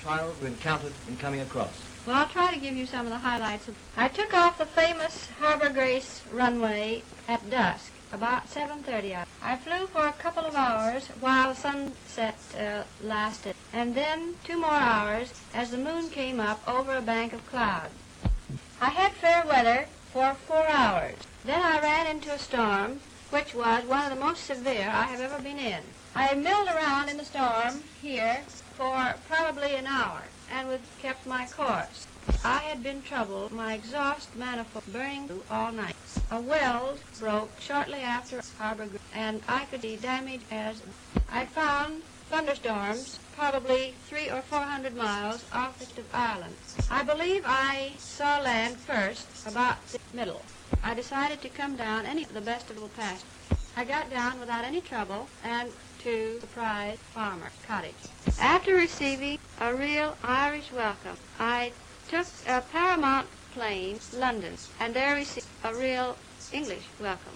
trials we encountered in coming across. Well, I'll try to give you some of the highlights. I took off the famous Harbor Grace runway at dusk, about 7.30. I flew for a couple of hours while sunset uh, lasted, and then two more hours as the moon came up over a bank of clouds. I had fair weather for four hours. Then I ran into a storm, which was one of the most severe I have ever been in. I milled around in the storm here for probably an hour and would kept my course. I had been troubled, my exhaust manifold burning through all night. A weld broke shortly after Harbor, and I could see damage as I found thunderstorms probably three or four hundred miles off the island. I believe I saw land first about the middle. I decided to come down any of the best of the past. I got down without any trouble and to the Prize Farmer Cottage. After receiving a real Irish welcome, I took a Paramount plane, London, and there received a real English welcome.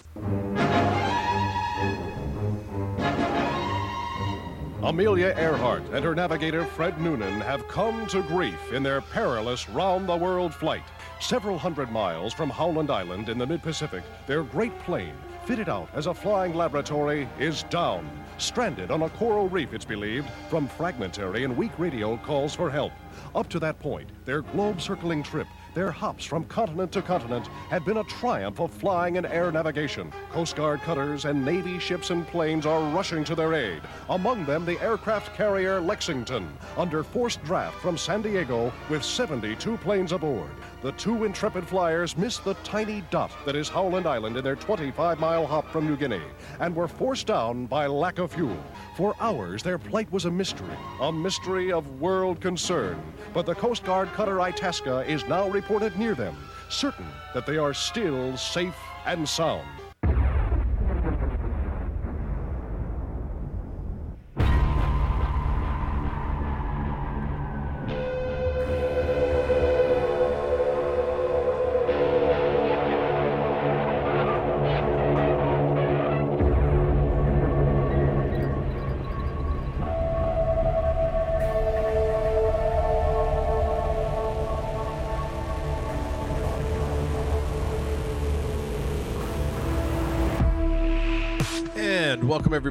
Amelia Earhart and her navigator Fred Noonan have come to grief in their perilous round the world flight. Several hundred miles from Howland Island in the mid Pacific, their great plane, fitted out as a flying laboratory, is down. Stranded on a coral reef, it's believed, from fragmentary and weak radio calls for help. Up to that point, their globe circling trip their hops from continent to continent had been a triumph of flying and air navigation. Coast Guard cutters and Navy ships and planes are rushing to their aid. Among them, the aircraft carrier Lexington, under forced draft from San Diego with 72 planes aboard. The two intrepid flyers missed the tiny dot that is Howland Island in their 25 mile hop from New Guinea and were forced down by lack of fuel. For hours, their plight was a mystery, a mystery of world concern. But the Coast Guard cutter Itasca is now reported near them, certain that they are still safe and sound.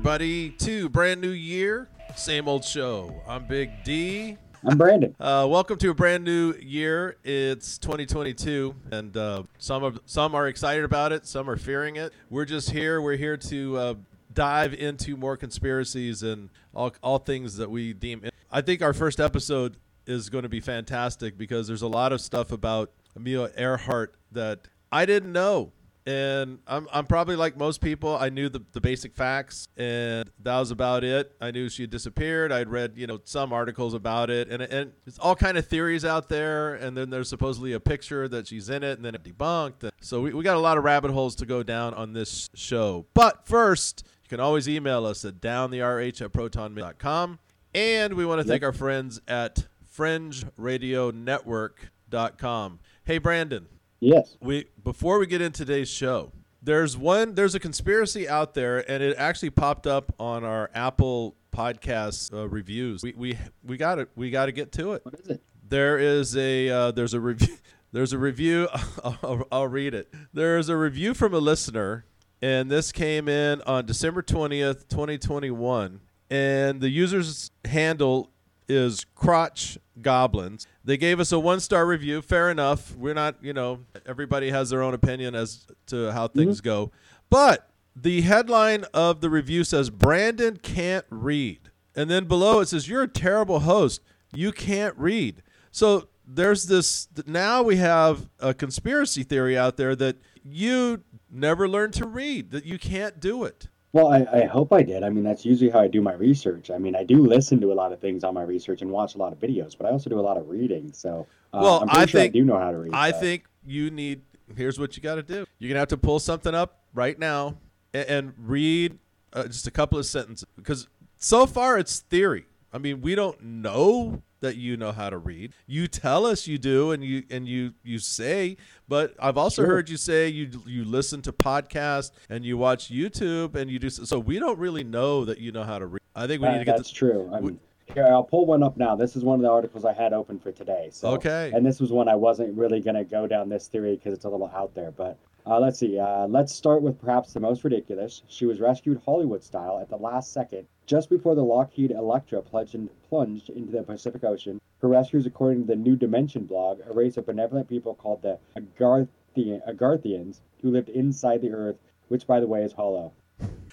Everybody to brand new year, same old show. I'm Big D. I'm Brandon. Uh, welcome to a brand new year. It's 2022, and uh, some of some are excited about it, some are fearing it. We're just here. We're here to uh, dive into more conspiracies and all all things that we deem. I think our first episode is going to be fantastic because there's a lot of stuff about Amelia Earhart that I didn't know. And I'm, I'm probably like most people. I knew the, the basic facts, and that was about it. I knew she had disappeared. I'd read, you know, some articles about it, and and there's all kind of theories out there. And then there's supposedly a picture that she's in it, and then it debunked. So we, we got a lot of rabbit holes to go down on this show. But first, you can always email us at downtherh at protonmail.com. And we want to thank our friends at fringeradionetwork.com. Hey, Brandon. Yes. We before we get into today's show, there's one there's a conspiracy out there, and it actually popped up on our Apple podcast uh, reviews. We we we got it. we got to get to it. What is it? There is a uh, there's a review there's a review. I'll, I'll read it. There's a review from a listener, and this came in on December twentieth, twenty twenty one, and the user's handle is crotch goblins. They gave us a one star review. Fair enough. We're not you know everybody has their own opinion as to how mm-hmm. things go. But the headline of the review says brandon can't read. And then below it says you're a terrible host. You can't read. So there's this now we have a conspiracy theory out there that you never learned to read that you can't do it Well, I, I hope I did. I mean, that's usually how I do my research. I mean, I do listen to a lot of things on my research and watch a lot of videos, but I also do a lot of reading. So, uh, Well, I'm pretty I sure think- I do know how to read. I so. think you need. Here's what you got to do. You're gonna have to pull something up right now and, and read uh, just a couple of sentences because so far it's theory. I mean, we don't know that you know how to read. You tell us you do, and you and you you say. But I've also Sure. heard you say you you listen to podcasts and you watch YouTube and you do. So we don't really know that you know how to read. I think we need to get that's this. true. I mean, here, I'll pull one up now. This is one of the articles I had open for today. So, Okay. And this was one I wasn't really going to go down this theory because it's a little out there. But uh, let's see. Uh, let's start with perhaps the most ridiculous. She was rescued Hollywood style at the last second, just before the Lockheed Electra plunged, into the Pacific Ocean. Her rescuers, according to the New Dimension blog, a race of benevolent people called the Agarthian, Agarthians, who lived inside the Earth, which, by the way, is hollow.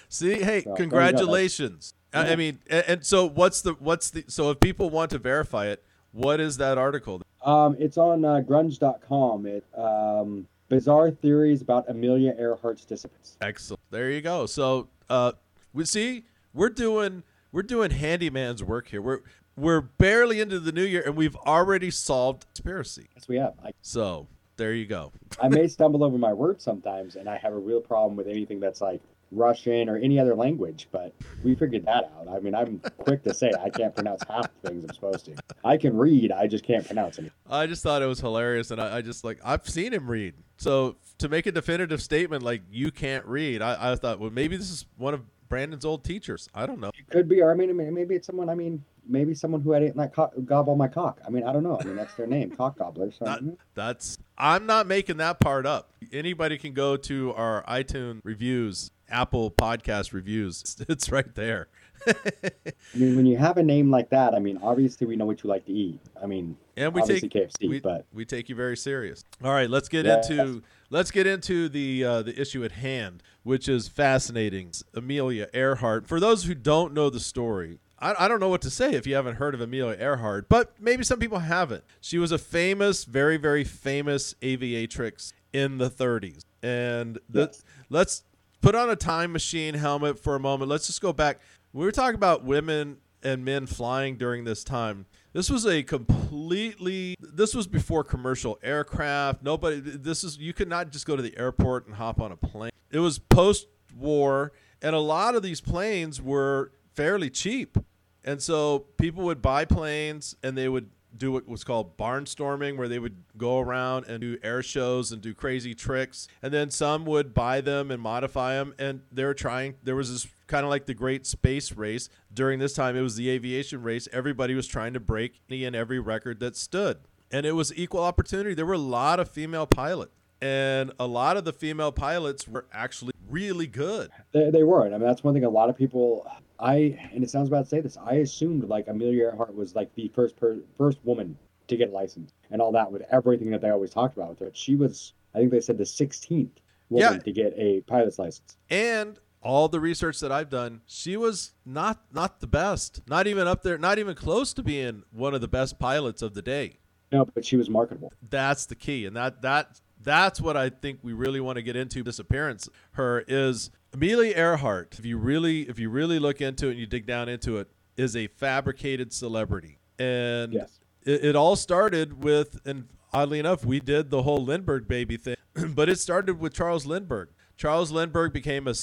See, hey, So, there you go. congratulations. I, I mean, and, and so what's the what's the so if people want to verify it, what is that article? Um, it's on uh, grunge.com. It um, bizarre theories about Amelia Earhart's disappearance. Excellent. There you go. So, uh, we see we're doing we're doing handyman's work here. We're we're barely into the new year and we've already solved conspiracy. Yes, we have. I, So there you go. I may stumble over my words sometimes, and I have a real problem with anything that's like Russian or any other language. But we figured that out. I mean, I'm quick to say I can't pronounce half the things I'm supposed to. I can read, I just can't pronounce any. I just thought it was hilarious, and I, I just like I've seen him read. So to make a definitive statement like you can't read, I, I thought well maybe this is one of Brandon's old teachers. I don't know. It could be, or I mean, maybe it's someone. I mean, maybe someone who had it like co- gobble my cock. I mean, I don't know. I mean, that's their name, cock gobbler. So That, that's I'm not making that part up. Anybody can go to our iTunes reviews, Apple podcast reviews. It's, it's right there. I mean, when you have a name like that, I mean, obviously we know what you like to eat. I mean, and we take KFC, we, but we take you very serious. All right, let's get Yes. into let's get into the uh, the issue at hand, which is fascinating. Amelia Earhart. For those who don't know the story, I, I don't know what to say if you haven't heard of Amelia Earhart, but maybe some people haven't. She was a famous, very very famous aviatrix in the 30s, and the, Yes. let's put on a time machine helmet for a moment. Let's just go back. We were talking about women and men flying during this time. This was a completely this was before commercial aircraft. Nobody this is you could not just go to the airport and hop on a plane. It was post war and a lot of these planes were fairly cheap. And so people would buy planes and they would do what was called barnstorming, where they would go around and do air shows and do crazy tricks. And then some would buy them and modify them. And they were trying, there was this kind of like the great space race. During this time, it was the aviation race. Everybody was trying to break any and every record that stood. And it was equal opportunity. There were a lot of female pilots. And a lot of the female pilots were actually really good. they, they weren't. I mean, that's one thing a lot of people. I and it sounds bad to say this. I assumed like Amelia Earhart was like the first per, first woman to get a license and all that with everything that they always talked about with her. She was, I think they said the 16th woman Yeah. to get a pilot's license. and all the research that I've done, she was not not the best, not even up there, not even close to being one of the best pilots of the day. No, but she was marketable. That's the key, and that that that's what I think we really want to get into. This appearance, her is Amelia Earhart. If you really if you really look into it and you dig down into it, is a fabricated celebrity, and Yes. it, it all started with, and oddly enough, we did the whole Lindbergh baby thing, but it started with Charles Lindbergh. Charles Lindbergh became a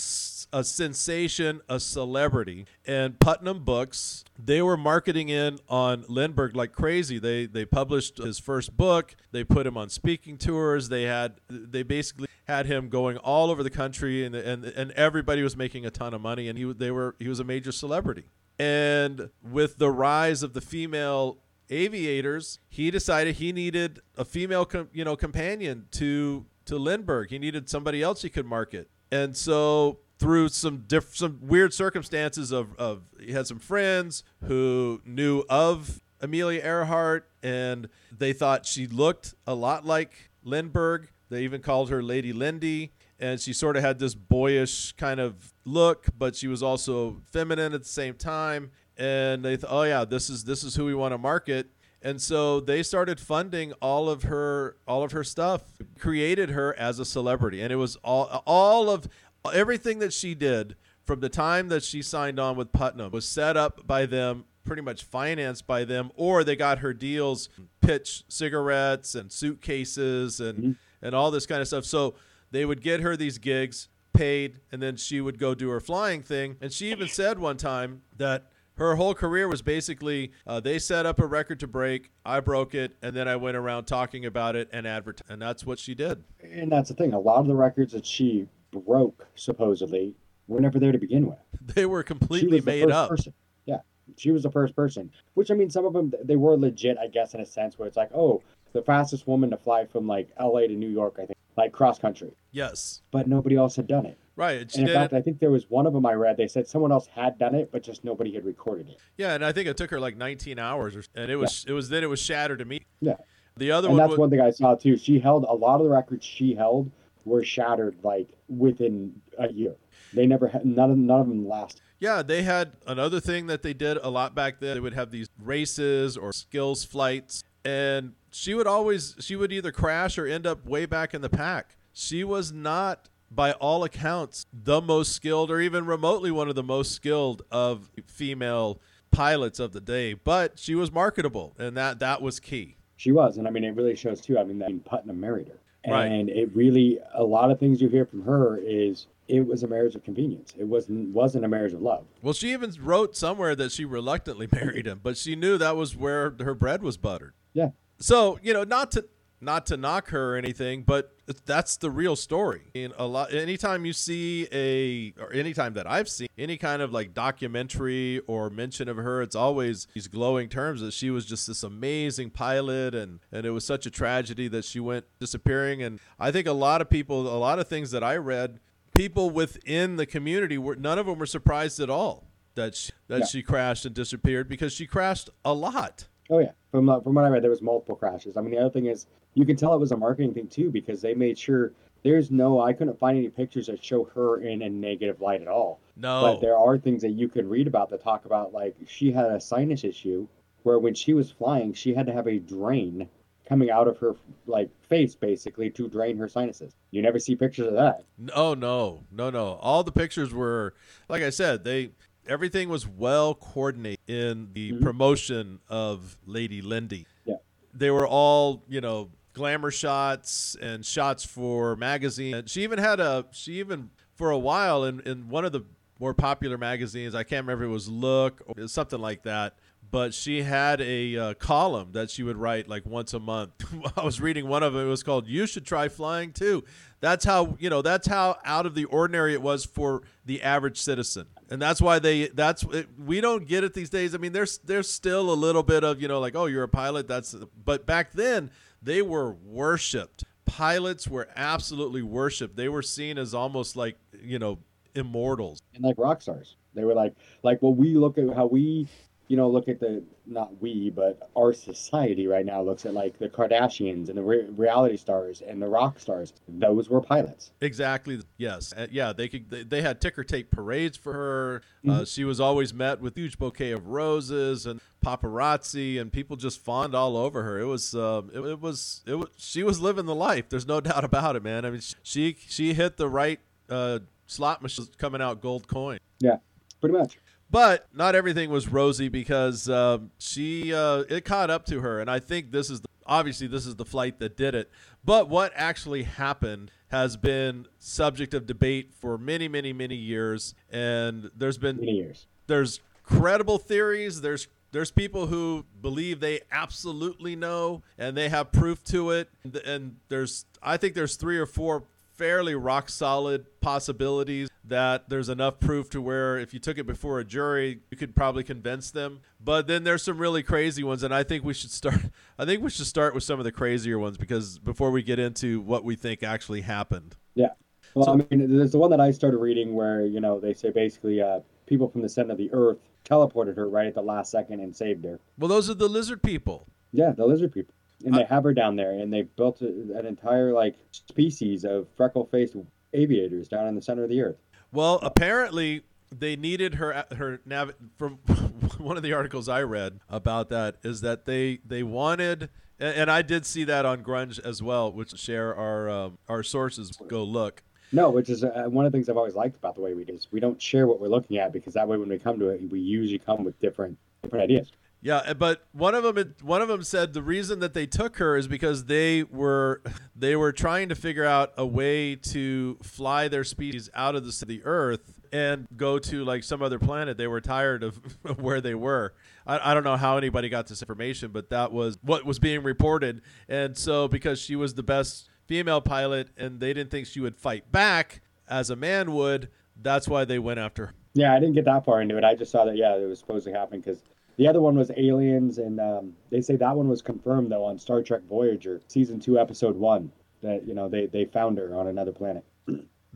a sensation, a celebrity, and Putnam Books they were marketing in on Lindbergh like crazy. They they published his first book. They put him on speaking tours. They had they basically had him going all over the country, and and and everybody was making a ton of money, and he they were he was a major celebrity. And with the rise of the female aviators, he decided he needed a female, com- you know, companion to to Lindbergh. He needed somebody else he could market, and so through some diff- some weird circumstances of of he had some friends who knew of Amelia Earhart, and they thought she looked a lot like Lindbergh. They even called her Lady Lindy. And she sort of had this boyish kind of look, but she was also feminine at the same time and they thought, oh yeah, this is this is who we want to market. And so they started funding all of her all of her stuff, created her as a celebrity, and it was all all of everything that she did from the time that she signed on with Putnam was set up by them, pretty much financed by them, or they got her deals, pitch cigarettes and suitcases and mm-hmm. and all this kind of stuff. So they would get her these gigs paid and then she would go do her flying thing. And she even said one time that her whole career was basically uh, they set up a record to break i broke it and then i went around talking about it and advert and that's what she did And that's the thing. A lot of the records that she broke, supposedly, were never there to begin with. they were completely made up Person. Yeah. She was the first person. Which I mean, some of them they were legit, I guess, in a sense, where it's like, oh, the fastest woman to fly from like L.A. to New York, I think, like cross country. Yes. But nobody else had done it. Right. And in fact. I think there was one of them I read. They said someone else had done it, but just nobody had recorded it. Yeah, and I think it took her like 19 hours, or, and it was it was then it was shattered to me. Yeah. The other and one, that's was, one thing I saw too. She held a lot of the records she held were shattered like within a year. They never had none of none of them lasted. yeah, they had another thing that they did a lot back then. They would have these races or skills flights, and she would always she would either crash or end up way back in the pack. She was not. By all accounts, the most skilled, or even remotely one of the most skilled of female pilots of the day, but she was marketable, and that that was key. She was, and I mean, it really shows too. I mean, that Putnam married her, Right. and it really a lot of things you hear from her is it was a marriage of convenience. It wasn't wasn't a marriage of love. Well, she even wrote somewhere that she reluctantly married him, but she knew that was where her bread was buttered. Yeah, So you know, not to not to knock her or anything, but that's the real story. In a lot, anytime you see a, or anytime that I've seen any kind of like documentary or mention of her, it's always these glowing terms that she was just this amazing pilot, and and it was such a tragedy that she went disappearing. And I think a lot of people, a lot of things that I read, people within the community were none of them were surprised at all that she, that Yeah. she crashed and disappeared because she crashed a lot. Oh yeah, from uh, from what I read, there was multiple crashes. I mean, the other thing is you can tell it was a marketing thing too because they made sure there's no. I couldn't find any pictures that show her in a negative light at all. No, But there are things that you could read about that talk about like she had a sinus issue where when she was flying, she had to have a drain coming out of her like face basically to drain her sinuses. You never see pictures of that. Oh no, no, no. All the pictures were, like I said, they everything was well coordinated in the Mhm. promotion of Lady Lindy. Yeah. They were all, you know, glamour shots and shots for magazine. She even had a she even for a while in in one of the more popular magazines, I can't remember it was Look or something like that. But she had a uh, column that she would write like once a month. I was reading one of them. It was called "You Should Try Flying Too." That's how you know. That's how out of the ordinary it was for the average citizen, and that's why they. That's it, we don't get it these days. I mean, there's there's still a little bit of you know like oh you're a pilot. That's but back then they were worshipped. Pilots were absolutely worshipped. They were seen as almost like you know immortals. And like rock stars. They were like like well we look at how we you know look at the not we but our society right now looks at like the Kardashians and the re- reality stars and the rock stars. Those were pilots. Exactly. Yes. Uh, yeah. They could. They, they had ticker tape parades for her. Uh, she was always met with huge bouquet of roses and paparazzi, and people just fawned all over her. It was. Um, it, it was. It was. She was living the life. There's no doubt about it, man. I mean, she she hit the right uh, slot machine, coming out gold coin. Yeah, pretty much. But not everything was rosy because um, she uh, it caught up to her, and I think this is the, obviously this is the flight that did it. But what actually happened has been subject of debate for many, many, many years, and there's been Many years. there's credible theories. There's there's people who believe they absolutely know and they have proof to it. And, and there's I think there's three or four fairly rock solid possibilities that there's enough proof to where if you took it before a jury, you could probably convince them. But then there's some really crazy ones, and I think we should start. I think we should start with some of the crazier ones because before we get into what we think actually happened. Yeah. Well, So- I mean, there's the one that I started reading where you know they say basically uh, people from the center of the earth teleported her right at the last second and saved her. Well, those are the lizard people. Yeah, the lizard people, and they have her down there, and they built a, an entire like species of freckle-faced aviators down in the center of the earth. Well, apparently they needed her her nav from one of the articles I read about that is that they they wanted and and I did see that on Grunge as well, which share our um, our sources. Go look. No, which is uh, one of the things I've always liked about the way we do is we don't share what we're looking at because that way when we come to it, we usually come with different different ideas. Yeah, uh, but one of them one of them said the reason that they took her is because they were they were trying to figure out a way to fly their species out of the, the Earth and go to like some other planet. They were tired of where they were. I, I don't know how anybody got this information, but that was what was being reported. And so because she was the best female pilot and they didn't think she would fight back as a man would, that's why they went after her. Yeah, I didn't get that far into it. I just saw that yeah, it was supposed to happen because the other one was aliens, and um, they say that one was confirmed though on Star Trek Voyager season two, episode one. That you know they they found her on another planet.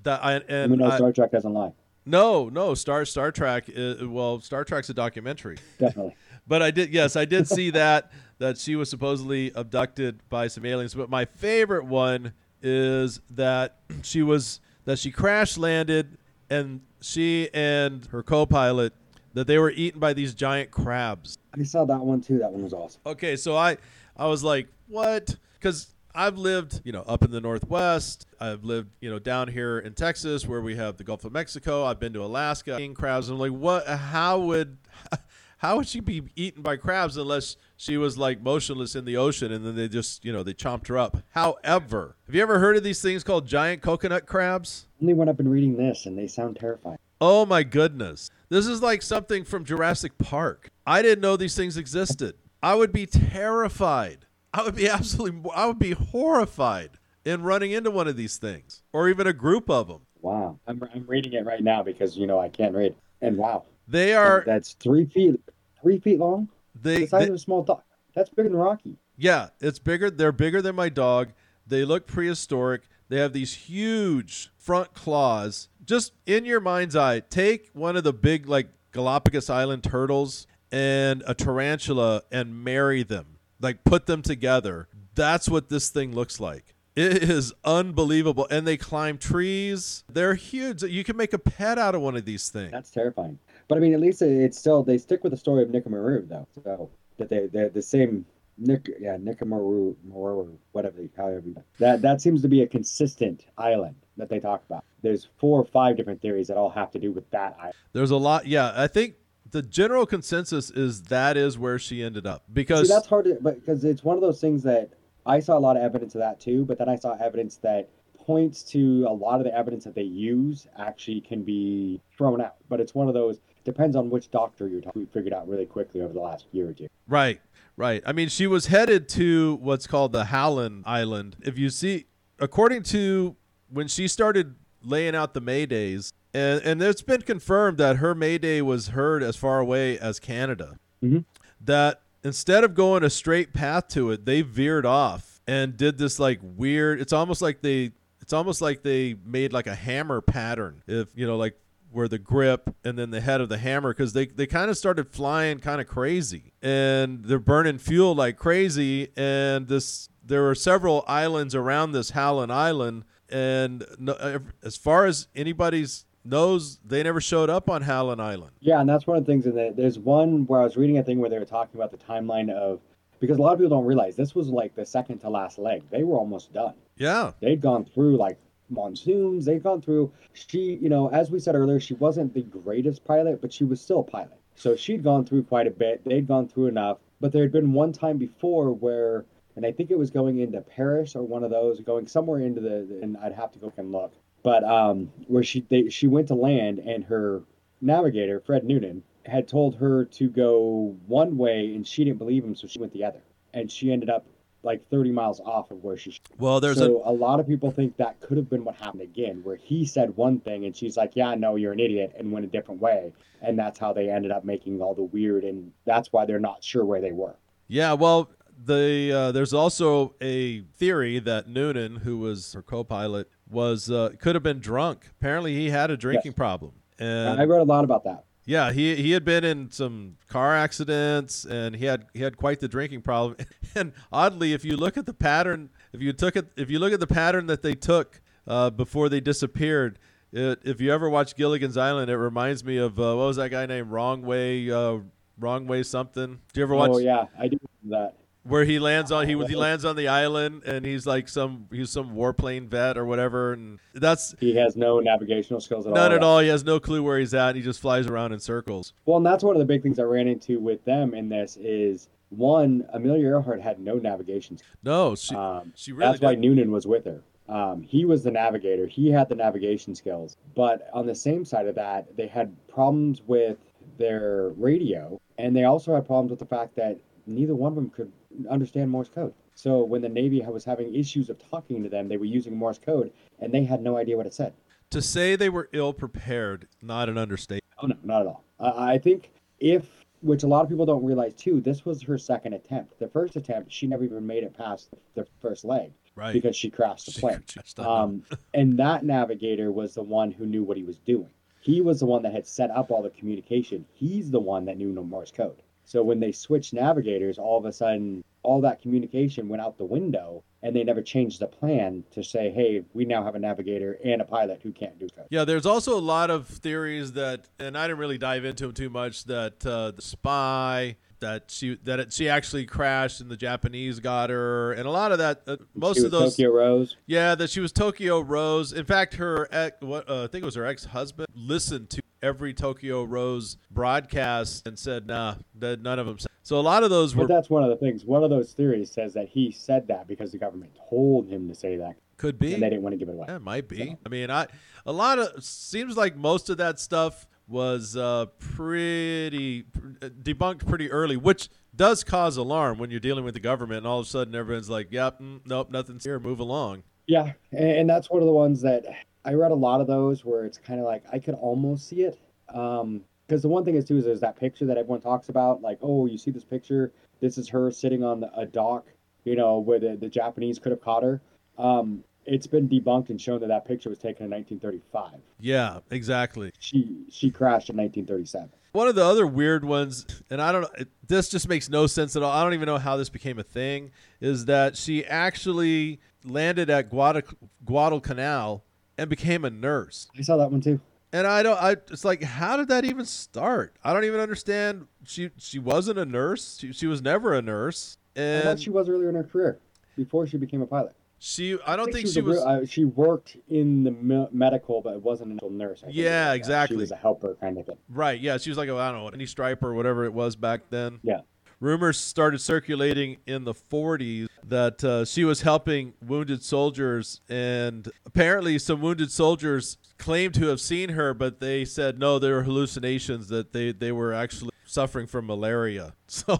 That I, Even and though I- Star Trek doesn't lie, no, no, Star Star Trek. Uh, well, Star Trek's a documentary. definitely. But I did, yes, I did see that that she was supposedly abducted by some aliens. But my favorite one is that she was that she crash landed and she and her co-pilot that they were eaten by these giant crabs. I saw that one too. That one was awesome. Okay, so I I was like, what? Because I've lived, you know, up in the Northwest. I've lived, you know, down here in Texas where we have the Gulf of Mexico. I've been to Alaska, eating crabs. I'm like, what? How would, how would she be eaten by crabs unless she was like motionless in the ocean and then they just, you know, they chomped her up? However, have you ever heard of these things called giant coconut crabs? Only went up and reading this, and they sound terrifying. Oh my goodness. This is like something from Jurassic Park. I didn't know these things existed. I would be terrified. I would be absolutely, I would be horrified in running into one of these things or even a group of them. Wow, I'm I'm reading it right now because you know I can't read. And wow, They are, that's three feet, three feet long. they, The size they- of a small dog. That's bigger than Rocky. yeah, it's bigger. They're bigger than my dog. They look prehistoric. They have these huge front claws. Just in your mind's eye, take one of the big, like Galapagos Island turtles and a tarantula and marry them. Like put them together. That's what this thing looks like. It is unbelievable. And they climb trees. They're huge. You can make a pet out of one of these things. That's terrifying. But I mean, at least it's still they stick with the story of Nikamaru though. So that they they're the same Nick yeah Nikamaru Maru whatever however that that seems to be a consistent island that they talk about. There's four or five different theories that all have to do with that island. There's a lot. Yeah, I think the general consensus is that is where she ended up because See, that's hard to, but because it's one of those things that I saw a lot of evidence of that too, but then I saw evidence that points to a lot of the evidence that they use actually can be thrown out. But it's one of those depends on which doctor you're talking. We figured out really quickly over the last year or two. Right, right. I mean, she was headed to what's called the Howland Island. If you see, according to when she started laying out the Maydays, and, and it's been confirmed that her Mayday was heard as far away as Canada, Mhm. that instead of going a straight path to it, they veered off and did this like weird, it's almost like they. It's almost like they made like a hammer pattern. If you know, like where the grip and then the head of the hammer because they, they kind of started flying kind of crazy and they're burning fuel like crazy and this there were several islands around this Howland Island and no, as far as anybody's knows they never showed up on Howland Island. Yeah, and that's one of the things. In the, there's one where I was reading a thing where they were talking about the timeline of because a lot of people don't realize this was like the second to last leg. They were almost done. Yeah. They'd gone through like monsoons. They'd gone through. She, you know, as we said earlier, she wasn't the greatest pilot, but she was still a pilot. So she'd gone through quite a bit. They'd gone through enough. But there had been one time before where, and I think it was going into Paris or one of those, going somewhere into the, and I'd have to go and look. But um, where she they, she went to land, and her navigator Fred Noonan had told her to go one way, and she didn't believe him, so she went the other, and she ended up like 30 miles off of where she Well, there's so a, lot of people think that could have been what happened again, where he said one thing and she's like, "Yeah, no, you're an idiot," and went a different way, and that's how they ended up making all the weird, and that's why they're not sure where they were. yeah. Well, the uh, there's also a theory that Noonan, who was her co-pilot, was uh, could have been drunk. Apparently, he had a drinking problem, and I read a lot about that. Yeah, he he had been in some car accidents and he had he had quite the drinking problem. And oddly, if you look at the pattern, if you took it, if you look at the pattern that they took uh, before they disappeared, it, if you ever watch Gilligan's Island, it reminds me of uh, what was that guy named Wrong Way, uh, Wrong Way something. Do you ever watch Oh yeah, I do that. Where he lands on he he lands on the island and he's like some he's some warplane vet or whatever, and that's He has no navigational skills at all. none at all. He has no clue where he's at. And he just flies around in circles. Well, and that's one of the big things I ran into with them in this is one, Amelia Earhart had no navigation. skills. No, she Um, she really That's why didn't. Noonan was with her. Um, he was the navigator. He had the navigation skills. But on the same side of that, they had problems with their radio, and they also had problems with the fact that neither one of them could understand Morse code. So when the Navy was having issues of talking to them, they were using Morse code, and they had no idea what it said. To say they were ill prepared, not an understatement. Oh no, not at all. I I think if, which a lot of people don't realize too, this was her second attempt. The first attempt, she never even made it past the first leg Right. because she crashed the plane. Um, and that navigator was the one who knew what he was doing. He was the one that had set up all the communication. He's the one that knew no Morse code. So when they switched navigators, all of a sudden, all that communication went out the window, and they never changed the plan to say, "Hey, we now have a navigator and a pilot who can't do code." Yeah, there's also a lot of theories that, and I didn't really dive into them too much. That uh, the spy, that she that it, she actually crashed and the Japanese got her, and a lot of that. Uh, most of those, Tokyo Rose. yeah, that she was Tokyo Rose. In fact, her ex, what uh, I think it was her ex husband listened to every Tokyo Rose broadcast and said, "Nah, that none of them." So a lot of those were But that's one of the things. One of those theories says that he said that because the government told him to say that, could be. and they didn't want to give it away. Yeah, it might be. So- I mean, I a lot of seems like most of that stuff was uh, pretty debunked pretty early, which does cause alarm when you're dealing with the government, and all of a sudden everyone's like, "Yep, mm, nope, nothing's here. Move along." Yeah, and, and that's one of the ones that I read a lot of those where it's kind of like I could almost see it. Um, because the one thing is too is there's that picture that everyone talks about, like, oh, you see this picture? This is her sitting on a dock, you know, where the, the Japanese could have caught her. Um, it's been debunked and shown that that picture was taken in 1935. Yeah, exactly. She she crashed in 1937. One of the other weird ones, and I don't know, it- this just makes no sense at all. I don't even know how this became a thing. Is that she actually landed at Guadal- Guadalcanal and became a nurse? I saw that one too. And I don't. I it's like, how did that even start? I don't even understand. She she wasn't a nurse. She, she was never a nurse, I and thought she was earlier in her career, before she became a pilot. she. I don't think was she was. real- uh, she worked in the me- medical, but it wasn't an actual nurse. I. Yeah, Uh, exactly. She was a helper kind of thing. Right. Yeah. She was like, a, I don't know, any striper or whatever it was back then. Yeah. Rumors started circulating in the 40s that uh, she was helping wounded soldiers, and apparently, some wounded soldiers claimed to have seen her, but they said no, they were hallucinations, that they, they were actually suffering from malaria. So,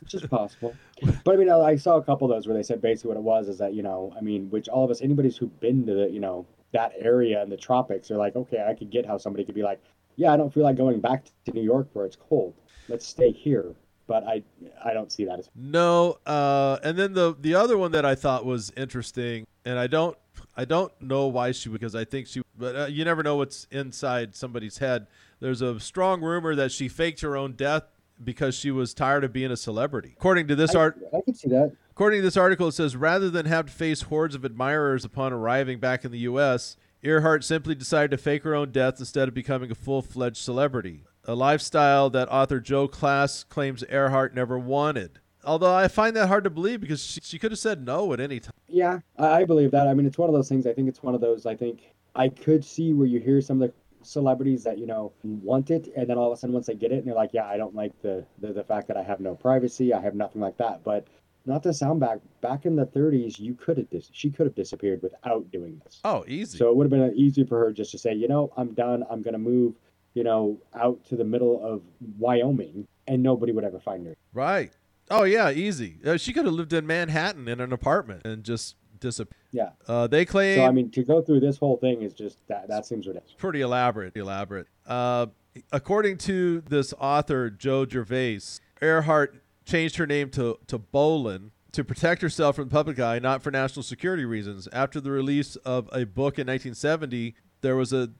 which is possible. But I mean, I saw a couple of those where they said basically what it was is that you know, I mean, which all of us, anybody's who've been to the you know that area in the tropics are like, okay, I could get how somebody could be like, yeah, I don't feel like going back to New York where it's cold. Let's stay here. But I I don't see that as No, uh, and then the the other one that I thought was interesting, and I don't I don't know why she because I think she, but uh, you never know what's inside somebody's head. There's a strong rumor that she faked her own death because she was tired of being a celebrity. According to this art, I could see that. according to this article, it says rather than have to face hordes of admirers upon arriving back in the U.S., Earhart simply decided to fake her own death instead of becoming a full-fledged celebrity. A lifestyle that author Joe Klaas claims Earhart never wanted. Although I find that hard to believe because she, she could have said no at any time. Yeah, I, believe that. I mean, it's one of those things. I think it's one of those. I think I could see where you hear some of the celebrities that you know want it, and then all of a sudden once they get it, and they're like, "Yeah, I don't like the the, the fact that I have no privacy. I have nothing like that." But not to sound back, back in the 30s, you could have dis- she could have disappeared without doing this. Oh, easy. So it would have been easy for her just to say, you know, I'm done. I'm gonna move, you know, out to the middle of Wyoming, and nobody would ever find her. right. Oh yeah, easy. Uh, she could have lived in Manhattan in an apartment and just disappeared. Yeah. Uh, they claim So I mean, to go through this whole thing is just that that seems ridiculous. pretty elaborate. Elaborate. Uh, according to this author, Joe Gervais, Earhart changed her name to to Bolam to protect herself from the public eye, not for national security reasons. After the release of a book in 1970, there was a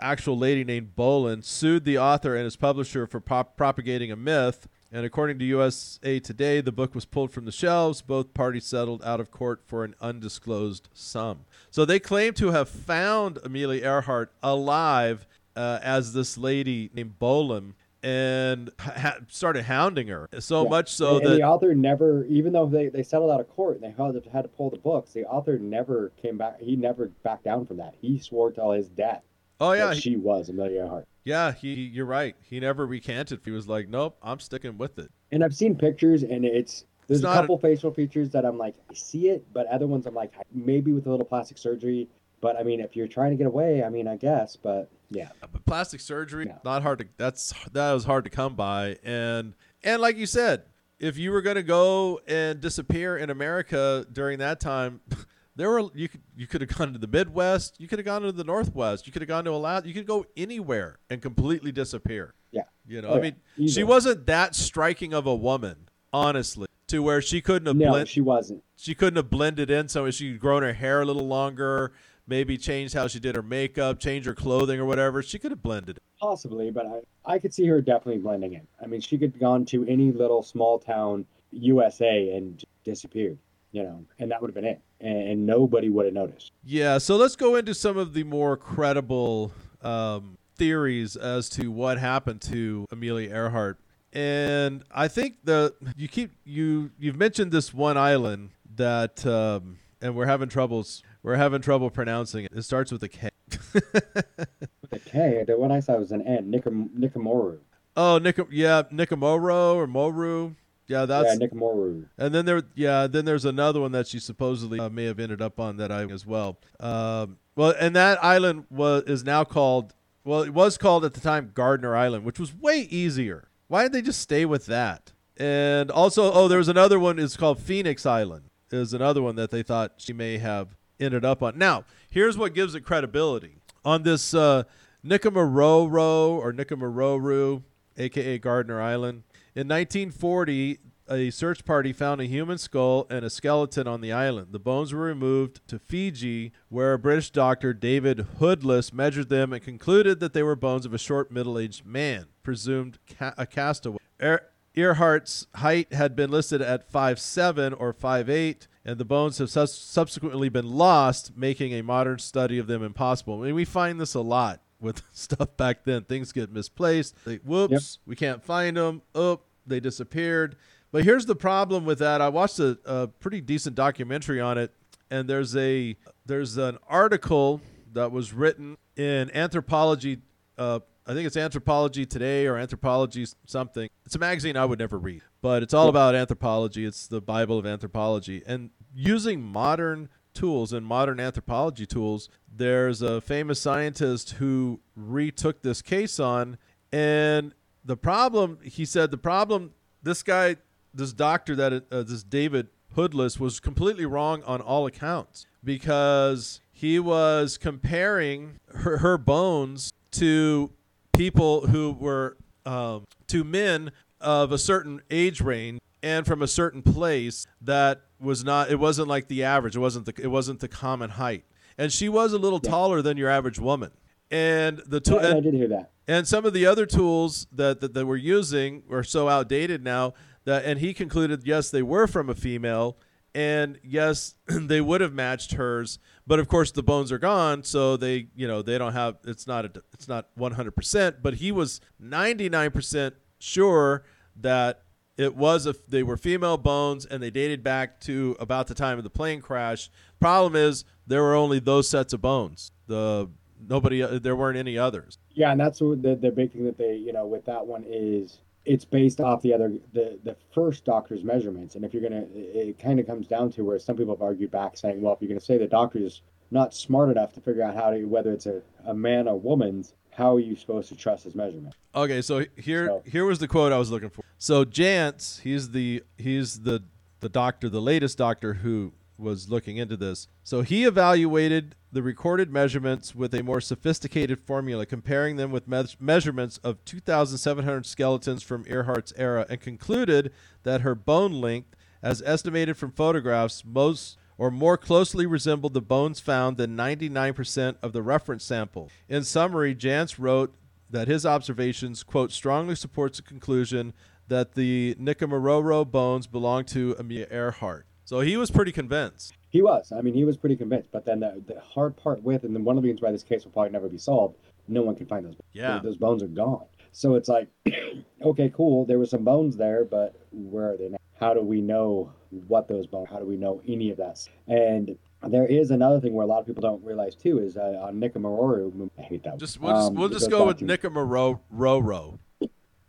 actual lady named Bolam sued the author and his publisher for prop- propagating a myth. And according to USA Today, the book was pulled from the shelves. Both parties settled out of court for an undisclosed sum. So they claim to have found Amelia Earhart alive uh, as this lady named Bolam and ha- started hounding her. So Yeah. much so and, that the author never, even though they, they settled out of court and they had to, pull the books, the author never came back. He never backed down from that. He swore till his death oh yeah, he- she was Amelia Earhart. yeah, he you're right. He never recanted. He was like, nope, I'm sticking with it. And I've seen pictures, and it's there's It's a not a- couple facial features that I'm like, I see it, but other ones I'm like, maybe with a little plastic surgery. But I mean, if you're trying to get away, I mean, I guess. But yeah, But plastic surgery, Yeah. not hard to. That's that was hard to come by, and and like you said, if you were going to go and disappear in America during that time, There were you could you could have gone to the Midwest, you could have gone to the Northwest, you could have gone to Alaska, you could go anywhere and completely disappear. Yeah. You know, Oh, I yeah. mean, she wasn't that striking of a woman, honestly, to where she couldn't have No, blend, she wasn't. she couldn't have blended in so she'd grown her hair a little longer, maybe changed how she did her makeup, change her clothing or whatever. She could have blended. Possibly, but I, I could see her definitely blending in. I mean, she could have gone to any little small town USA and disappeared, you know, and that would have been it. And, and nobody would have noticed. Yeah, so let's go into some of the more credible um, theories as to what happened to Amelia Earhart. And I think the you keep you you've mentioned this one island that um, and we're having troubles we're having trouble pronouncing it. It starts with a K. With a K, the one I saw was an N, Nikom- Nikomoru. oh, Nik yeah, Nikomoro or Moru. Yeah, that's yeah, Nikomoru. And then there, yeah, then there's another one that she supposedly uh, may have ended up on that island as well. Um, well, and that island was is now called, well, it was called at the time Gardner Island, which was way easier. Why did they just stay with that? And also, oh, there was another one. It's called Phoenix Island. Is another one that they thought she may have ended up on. Now, here's what gives it credibility on this uh, or Nicomaroru, aka Gardner Island. In 1940, a search party found a human skull and a skeleton on the island. The bones were removed to Fiji, where a British doctor, David Hoodless, measured them and concluded that they were bones of a short middle aged man, presumed ca- a castaway. Er- Earhart's height had been listed at 5'7 or 5'8, and the bones have sus- subsequently been lost, making a modern study of them impossible. I mean, we find this a lot with stuff back then. Things get misplaced. They, whoops, we can't find them. Oh, they disappeared. But here's the problem with that. I watched a, a pretty decent documentary on it, and there's a there's an article that was written in Anthropology. Uh, I think it's Anthropology Today or Anthropology something. It's a magazine I would never read, but it's all about anthropology. It's the Bible of anthropology, and using modern tools and modern anthropology tools. There's a famous scientist who retook this case on, and the problem he said the problem this guy this doctor that uh, this David Hoodless was completely wrong on all accounts because he was comparing her, her bones to people who were um, to men of a certain age range and from a certain place that was not it wasn't like the average. It wasn't the it wasn't the common height. And she was a little taller than your average woman. And the Yeah, two and I did hear that. and some of the other tools that, that, that we're using are so outdated now that and he concluded yes they were from a female and yes they would have matched hers. But of course the bones are gone so they you know they don't have it's not a it's not 100% but he was 99% sure that it was a they were female bones and they dated back to about the time of the plane crash. Problem is there were only those sets of bones. The nobody uh, there weren't any others. Yeah, and that's the the big thing that they you know with that one is it's based off the other the the first doctor's measurements, and if you're gonna, it, it kind of comes down to where some people have argued back saying, well, if you're gonna say the doctor is not smart enough to figure out how to whether it's a, a man or woman's, how are you supposed to trust his measurement? Okay, so here So- here was the quote I was looking for. So Jantz, he's the he's the the doctor, the latest doctor who was looking into this. So he evaluated the recorded measurements with a more sophisticated formula, comparing them with me- measurements of 2,700 skeletons from Earhart's era, and concluded that her bone length, as estimated from photographs, most or more closely resembled the bones found than 99% of the reference sample. In summary, Jantz wrote that his observations, quote, strongly supports the conclusion that the Nikumaroro bones belong to Amelia Earhart. So he was pretty convinced. He was. I mean, he was pretty convinced. But then the, the hard part with, and then one of the reasons why this case will probably never be solved, no one can find those. Yeah. Those bones are gone. So it's like, okay, cool. There were some bones there, but where are they now? How do we know what those bones? How do we know any of that? And there is another thing where a lot of people don't realize too is uh, on Nicomaroru. I hate that. Just we'll just, Um, we'll just go with to Nicomaroro.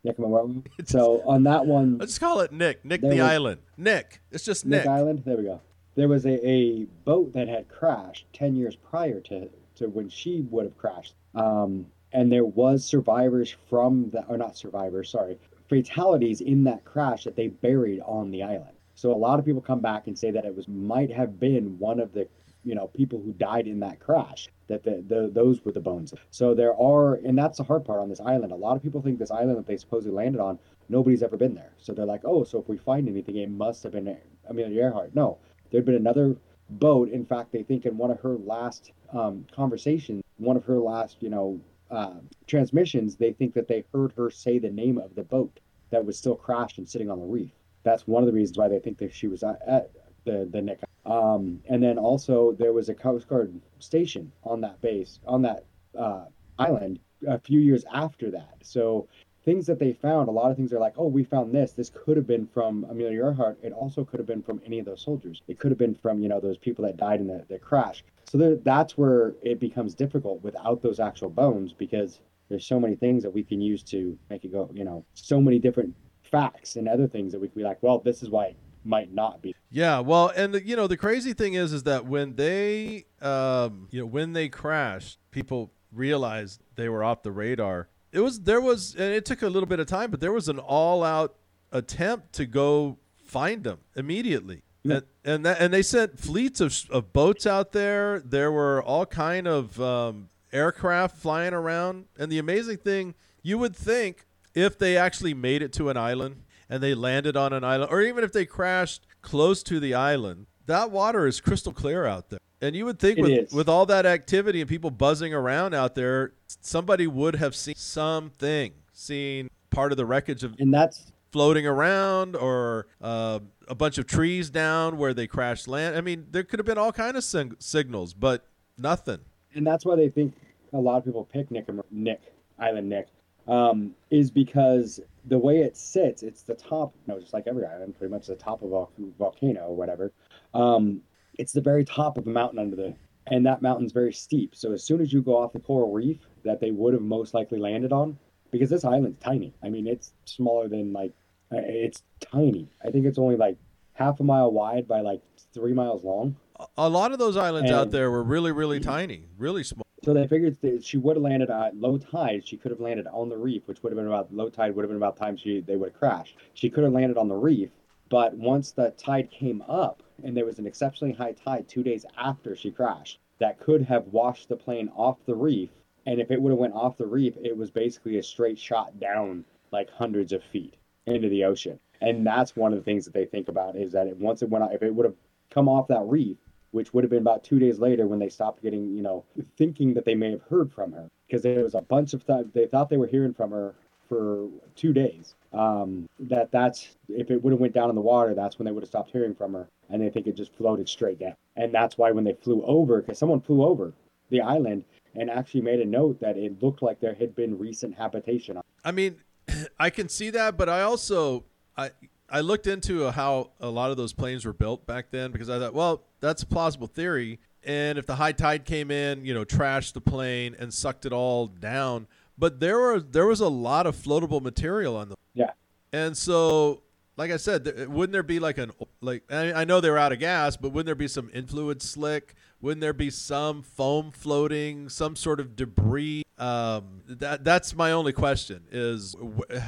Nicomaroru. So on that one, Let's call it Nick. Nick the was- Island. Nick. It's just Nick Nick. Island. There we go. There was a, a boat that had crashed ten years prior to, to when she would have crashed. Um, and there was survivors from the or not survivors, sorry, fatalities in that crash that they buried on the island. So a lot of people come back and say that it was might have been one of the you know people who died in that crash that the, the those were the bones. So there are and that's the hard part on this island. A lot of people think this island that they supposedly landed on nobody's ever been there. So they're like oh so if we find anything it must have been amelia earhart no there'd been another boat. In fact they think in one of her last um, conversations one of her last you know uh, transmissions they think that they heard her say the name of the boat that was still crashed and sitting on the reef that's one of the reasons why they think that she was at, the the Nick. Um, and then also there was a Coast Guard station on that base on that uh, island a few years after that. So things that they found, a lot of things are like, oh, we found this. This could have been from Amelia Earhart. It also could have been from any of those soldiers. It could have been from you know those people that died in the, the crash. So there, that's where it becomes difficult without those actual bones because there's so many things that we can use to make it go. You know, so many different facts and other things that we could be like, well, this is why it might not be. Yeah, well, and the, you know the crazy thing is, is that when they, um, you know, when they crashed, people realized they were off the radar. It was there was, and it took a little bit of time, but there was an all-out attempt to go find them immediately. And and, that, and they sent fleets of, of boats out there. There were all kind of um, aircraft flying around. And the amazing thing, you would think if they actually made it to an island and they landed on an island, or even if they crashed close to the island, that water is crystal clear out there. And you would think with, with all that activity and people buzzing around out there, somebody would have seen something, seen part of the wreckage of and that's floating around or uh, a bunch of trees down where they crashed land. I mean, there could have been all kind of sing- signals, but nothing. And that's why they think a lot of people pick Nick, Nick Island Nick um, is because the way it sits, it's the top, you know, just like every island, pretty much the top of a volcano or whatever. Um, it's the very top of a mountain under the, and that mountain's very steep. So as soon as you go off the coral reef that they would have most likely landed on, because this island's tiny. I mean, it's smaller than like, uh, it's tiny. I think it's only like half a mile wide by like three miles long. A lot of those islands and, out there were really, really tiny, really small. So they figured that she would have landed at low tide. She could have landed on the reef, which would have been about low tide would have been about time she they would have crashed. She could have landed on the reef, but once the tide came up and there was an exceptionally high tide two days after she crashed, that could have washed the plane off the reef. And if it would have went off the reef, it was basically a straight shot down like hundreds of feet into the ocean. And that's one of the things that they think about is that it, once it went, if it would have come off that reef, which would have been about two days later when they stopped getting, you know, thinking that they may have heard from her because there was a bunch of th- they thought they were hearing from her for two days. Um, that that's if it would have went down in the water, that's when they would have stopped hearing from her, and they think it just floated straight down. And that's why when they flew over, because someone flew over the island and actually made a note that it looked like there had been recent habitation. I mean, I can see that, but I also I I looked into how a lot of those planes were built back then because I thought, well, that's a plausible theory. And if the high tide came in, you know, trashed the plane and sucked it all down, but there were there was a lot of floatable material on them. Yeah. And so, like I said, wouldn't there be like an like I know they were out of gas, but wouldn't there be some influence slick? Wouldn't there be some foam floating, some sort of debris? Um, that that's my only question: is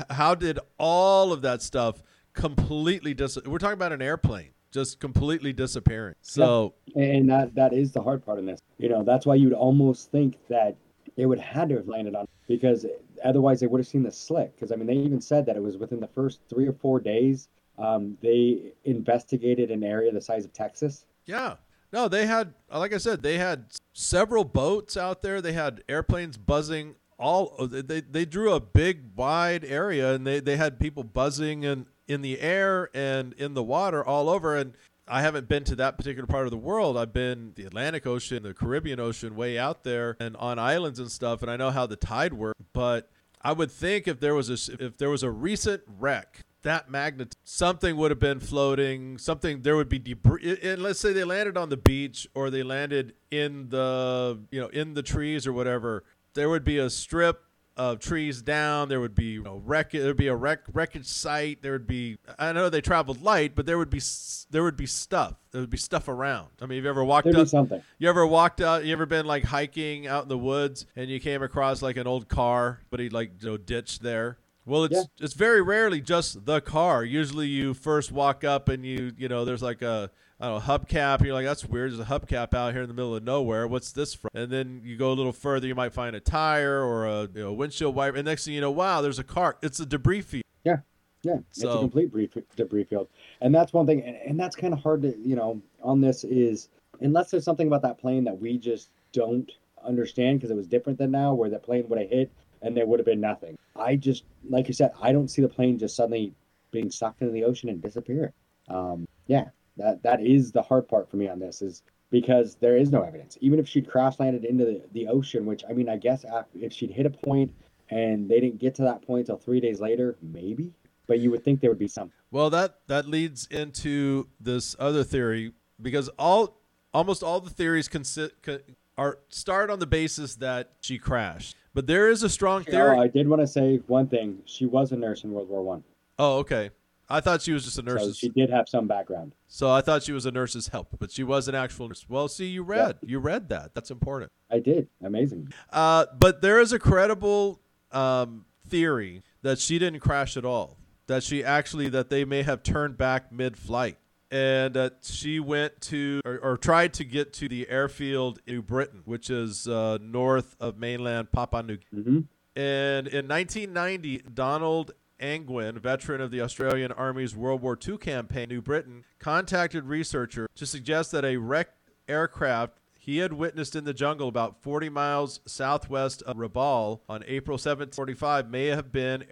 how did all of that stuff completely dis- we're talking about an airplane just completely disappearing so and that that is the hard part in this you know that's why you'd almost think that it would had to have landed on because otherwise they would have seen the slick because i mean they even said that it was within the first three or four days um, they investigated an area the size of texas yeah no they had like i said they had several boats out there they had airplanes buzzing all they, they drew a big wide area and they, they had people buzzing and in the air and in the water all over. And I haven't been to that particular part of the world. I've been the Atlantic Ocean, the Caribbean Ocean, way out there, and on islands and stuff. And I know how the tide works. But I would think if there was a if there was a recent wreck that magnitude, something would have been floating. Something there would be debris. And let's say they landed on the beach or they landed in the you know in the trees or whatever. There would be a strip of trees down. There would be you know, wreck. There would be a wreck wreckage site. There would be. I know they traveled light, but there would be there would be stuff. There would be stuff around. I mean, have you ever walked There'd up? something. You ever walked out? You ever been like hiking out in the woods and you came across like an old car, but he like you know ditched there. Well, it's it's very rarely just the car. Usually, you first walk up and you you know there's like a I don't know hubcap. You're like, that's weird. There's a hubcap out here in the middle of nowhere. What's this from? And then you go a little further, you might find a tire or a you know, windshield wiper. And next thing you know, wow, there's a car. It's a debris field. Yeah, yeah, it's a complete brief, debris field, and that's one thing, and, and that's kind of hard to you know on this is unless there's something about that plane that we just don't understand because it was different than now, where that plane would have hit and there would have been nothing. I just like you said, I don't see the plane just suddenly being sucked into the ocean and disappearing. Um, yeah, that that is the hard part for me on this is because there is no evidence. Even if she'd crash landed into the, the ocean, which I mean, I guess if she'd hit a point and they didn't get to that point until three days later, maybe. But you would think there would be something. Well, that that leads into this other theory because all almost all the theories consi- co- are start on the basis that she crashed. But there is a strong theory. Oh, I did want to say one thing. She was a nurse in World War One, oh, okay. I thought she was just a so she did have some background. So I thought she was a nurse's help, but she was an actual nurse. Well, see, you read, you read that. That's important. I did. Amazing. Uh, but there is a credible um, theory that she didn't crash at all. That she actually that they may have turned back mid-flight, and that she went to or, or tried to get to the airfield in New Britain, which is uh, north of mainland Papua New Guinea. hmm And in 1990, Donald Angwin, veteran of the Australian Army's World War II campaign, New Britain, contacted researcher to suggest that a wrecked aircraft he had witnessed in the jungle about 40 miles southwest of Rabaul on April 745 may have been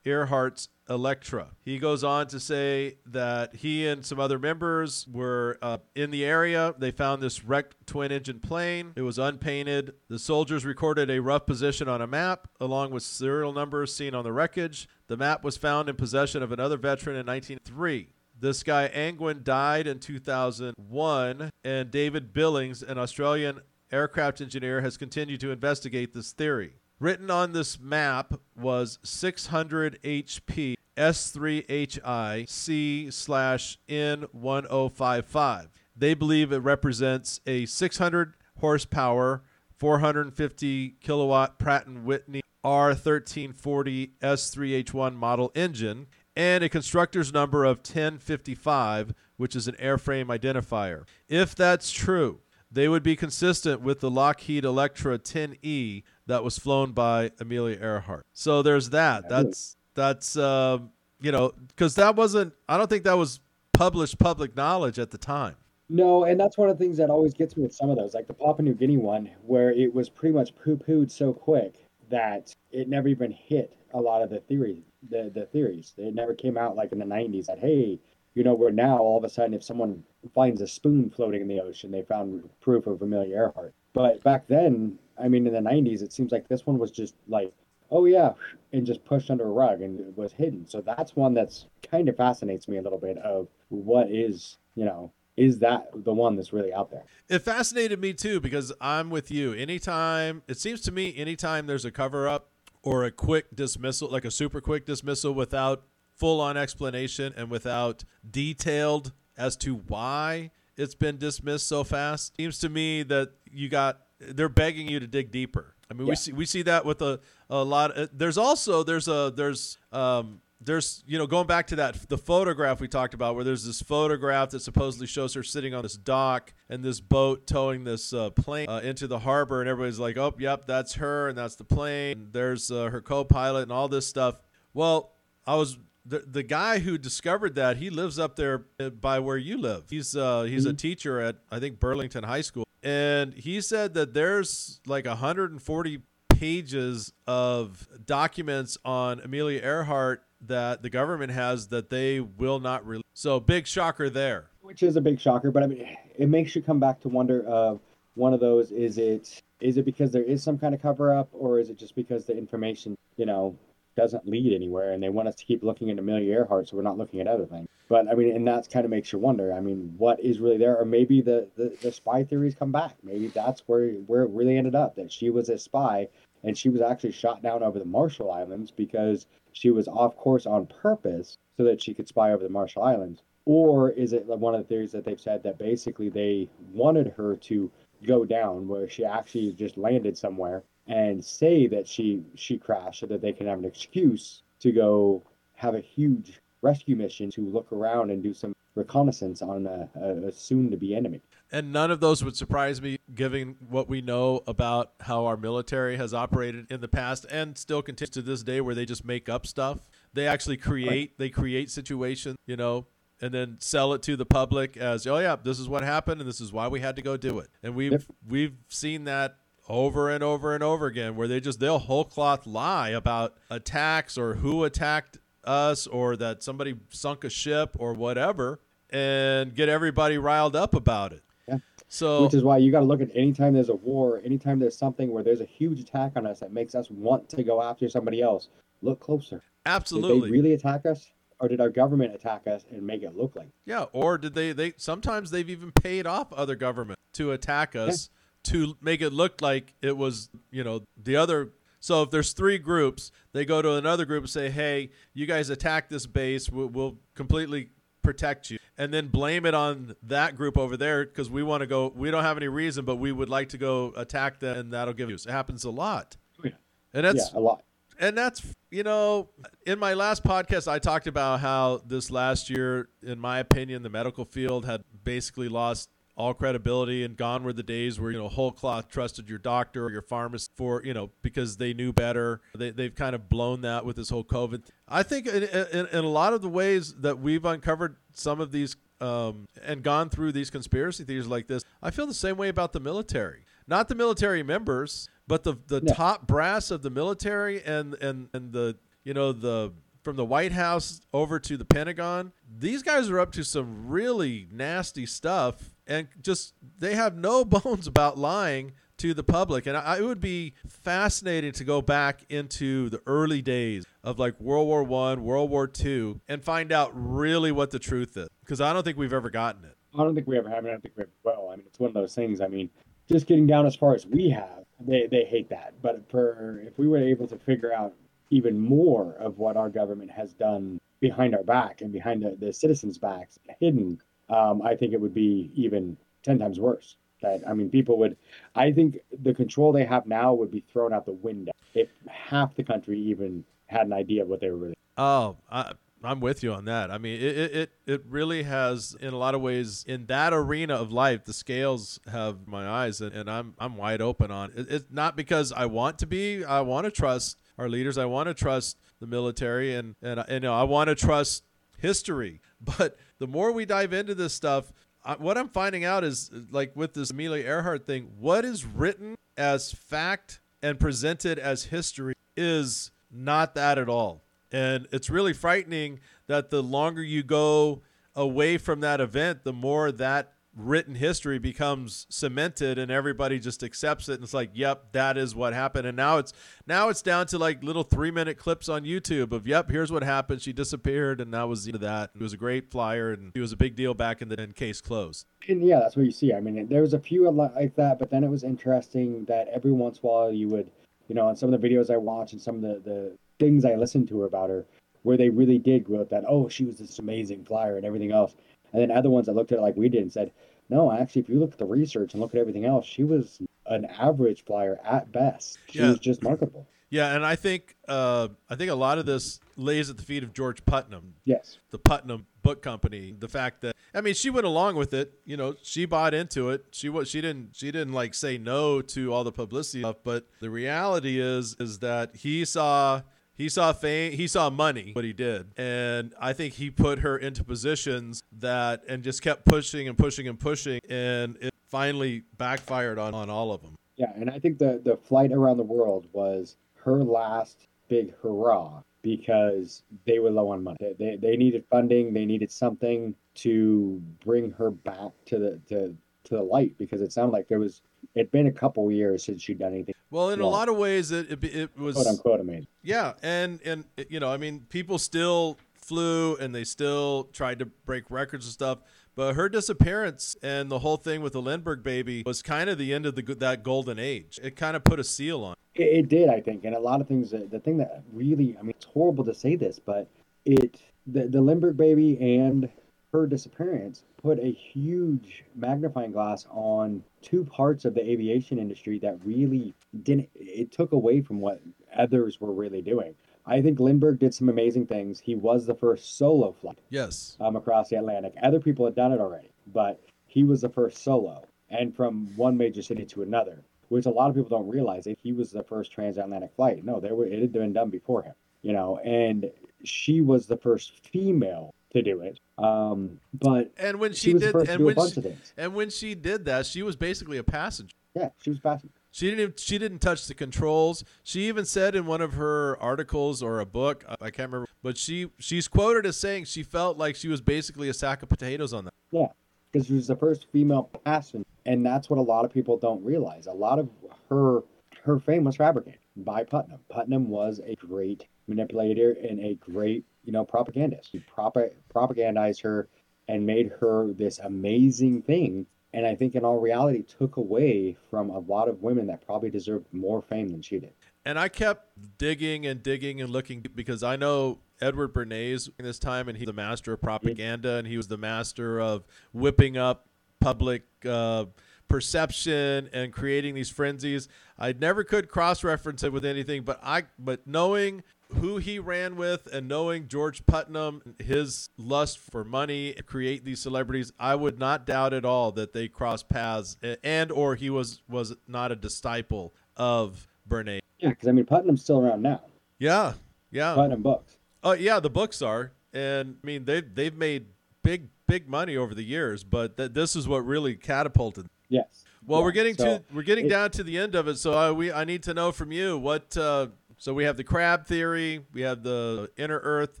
Earhart's Electra. He goes on to say that he and some other members were uh, in the area. They found this wrecked twin engine plane. It was unpainted. The soldiers recorded a rough position on a map along with serial numbers seen on the wreckage. The map was found in possession of another veteran in 1903. This guy Angwin died in 2001, and David Billings, an Australian aircraft engineer, has continued to investigate this theory. Written on this map was 600 HP S3HI C slash N1055. They believe it represents a 600 horsepower, 450 kilowatt Pratt & Whitney R1340 S3H1 model engine and a constructor's number of 1055, which is an airframe identifier. If that's true, they would be consistent with the Lockheed Electra 10E that was flown by Amelia Earhart. So there's that. That's that's um, you know because that wasn't. I don't think that was published public knowledge at the time. No, and that's one of the things that always gets me with some of those, like the Papua New Guinea one, where it was pretty much poo-pooed so quick that it never even hit a lot of the theory, the the theories. It never came out like in the '90s that hey, you know, where now all of a sudden if someone finds a spoon floating in the ocean, they found proof of Amelia Earhart. But back then, I mean, in the '90s, it seems like this one was just like, oh yeah, and just pushed under a rug and it was hidden. So that's one that's kind of fascinates me a little bit of what is, you know, is that the one that's really out there? It fascinated me too because I'm with you. Anytime it seems to me, anytime there's a cover up or a quick dismissal, like a super quick dismissal without full on explanation and without detailed as to why it's been dismissed so fast, seems to me that you got they're begging you to dig deeper. I mean, we see we see that with a, a lot. Of, there's also there's a there's um there's you know going back to that the photograph we talked about where there's this photograph that supposedly shows her sitting on this dock and this boat towing this uh, plane uh, into the harbor and everybody's like oh yep that's her and that's the plane and there's uh, her co-pilot and all this stuff well i was the, the guy who discovered that he lives up there uh, by where you live he's uh he's a teacher at i think burlington high school and he said that there's like 140 pages of documents on Amelia Earhart that the government has that they will not release. So big shocker there. which is a big shocker but i mean it makes you come back to wonder of one of those is it is it because there is some kind of cover up or is it just because the information you know doesn't lead anywhere and they want us to keep looking at amelia earhart so we're not looking at other things. But i mean and that's kind of makes you wonder i mean what is really there? Or maybe the the, the spy theories come back. Maybe that's where where it really ended up that she was a spy and she was actually shot down over the marshall islands because she was off course on purpose so that she could spy over the marshall islands. Or is it one of the theories that they've said that basically they wanted her to go down where she actually just landed somewhere and say that she she crashed so that they can have an excuse to go have a huge rescue mission to look around and do some reconnaissance on a, a, soon to be enemy. And none of those would surprise me, given what we know about how our military has operated in the past and still continues to this day, where they just make up stuff. They actually create, they create situations, you know, and then sell it to the public as, oh yeah, this is what happened, and this is why we had to go do it. And we've yep. we've seen that over and over and over again, where they just they'll whole cloth lie about attacks or who attacked us or that somebody sunk a ship or whatever, and get everybody riled up about it. Yeah. So, which is why you got to look at anytime there's a war, anytime there's something where there's a huge attack on us that makes us want to go after somebody else. Look closer. Absolutely. Did they really attack us? or did our government attack us and make it look like? Yeah, or did they? They sometimes they've even paid off other government to attack us yeah. To make it look like it was you know the other. So if there's three groups, they go to another group and say, "Hey, you guys attack this base. We'll, we'll completely protect you," and then blame it on that group over there because we want to go. We don't have any reason, but we would like to go attack them, and that'll give us. It happens a lot. Oh, yeah. And that's yeah, a lot and that's you know in my last podcast i talked about how this last year in my opinion the medical field had basically lost all credibility and gone were the days where you know whole cloth trusted your doctor or your pharmacist for you know because they knew better. They, they've kind of blown that with this whole covid i think in, in, in a lot of the ways that we've uncovered some of these um, and gone through these conspiracy theories like this i feel the same way about the military. Not the military members but the the no. top brass of the military and and and the you know the from the White House over to the Pentagon, these guys are up to some really nasty stuff and just they have no bones about lying to the public. And I, it would be fascinating to go back into the early days of like World War One, World War Two, and find out really what the truth is. Because I don't think we've ever gotten it. I don't think we ever have. I don't think we ever. I mean, it's one of those things. I mean, just getting down as far as we have, they they hate that. But for if we were able to figure out even more of what our government has done behind our back and behind the, the citizens' backs, hidden, um, I think it would be even ten times worse. That I mean, people would. I think the control they have now would be thrown out the window if half the country even had an idea of what they were really. Oh, I, I'm with you on that. I mean, it, it it really has, in a lot of ways, in that arena of life, the scales have my eyes, and, and I'm I'm wide open on it. It's not because I want to be. I want to trust our leaders. I want to trust the military, and and, and you know, I want to trust history. But the more we dive into this stuff, I, what I'm finding out is like with this Amelia Earhart thing, what is written as fact and presented as history is not that at all. And it's really frightening that the longer you go away from that event, the more that written history becomes cemented and everybody just accepts it and it's like yep that is what happened. And now it's now it's down to like little three minute clips on youtube of yep here's what happened. She disappeared and that was the that. It was a great flyer and it was a big deal back in the in case closed. And yeah that's what you see. I mean there was a few like that but then it was interesting that every once in a while you would you know on some of the videos i watch and some of the the things I listened to her about her where they really did wrote that, oh, she was this amazing flyer and everything else. And then other ones that looked at it like we did and said, no, actually, if you look at the research and look at everything else, she was an average flyer at best. She yeah. was just marketable. Yeah, and I think uh, I think a lot of this lays at the feet of George Putnam. Yes, the Putnam Book Company. The fact that I mean, she went along with it. You know, she bought into it. She was she didn't she didn't like say no to all the publicity stuff. But the reality is is that he saw he saw fame, he saw money, what he did. And I think he put her into positions that, and just kept pushing and pushing and pushing. And it finally backfired on, on all of them. Yeah. And I think the, the flight around the world was her last big hurrah because they were low on money. They, they, they needed funding. They needed something to bring her back to the, to, to the light because it sounded like there was, it'd been a couple years since she'd done anything well, in a lot of ways, it, it, it was quote unquote amazing. Yeah, and and you know, I mean, people still flew and they still tried to break records and stuff. But her disappearance and the whole thing with the Lindbergh baby was kind of the end of the that golden age. It kind of put a seal on. It, it did, I think, and a lot of things. The thing that really, I mean, it's horrible to say this, but it the the Lindbergh baby and her disappearance put a huge magnifying glass on two parts of the aviation industry that really didn't it took away from what others were really doing I think Lindbergh did some amazing things. He was the first solo flight Yes. um, across the Atlantic. Other people had done it already, but he was the first solo and from one major city to another, which a lot of people don't realize. That he was the first transatlantic flight. No, there were it had been done before him, you know, and she was the first female to do it. Um, but And when she, she, did, and when she, and when she did that, she was basically a passenger. Yeah, she was fast. She didn't. Even, she didn't touch the controls. She even said in one of her articles or a book, I I can't remember, but she she's quoted as saying she felt like she was basically a sack of potatoes on that. Yeah, because she was the first female passenger, and that's what a lot of people don't realize. A lot of her her fame was fabricated by Putnam. Putnam was a great manipulator and a great you know propagandist. He prop- propagandized her and made her this amazing thing. And I think in all reality took away from a lot of women that probably deserved more fame than she did. And I kept digging and digging and looking because I know Edward Bernays in this time, and he's the master of propaganda, and he was the master of whipping up public uh, perception and creating these frenzies. I never could cross-reference it with anything, but I, but knowing who he ran with and knowing George Putnam, his lust for money, create these celebrities, I would not doubt at all that they crossed paths, and or he was was not a disciple of Bernays. Yeah, because I mean Putnam's still around now. Yeah, yeah. Putnam books. Oh, yeah. The books are, and I mean they they've made big big money over the years, but th- this is what really catapulted. Yes. Well, Yeah, we're getting so to we're getting it- down to the end of it, so I, we I need to know from you what. Uh, so we have the crab theory, we have the inner Earth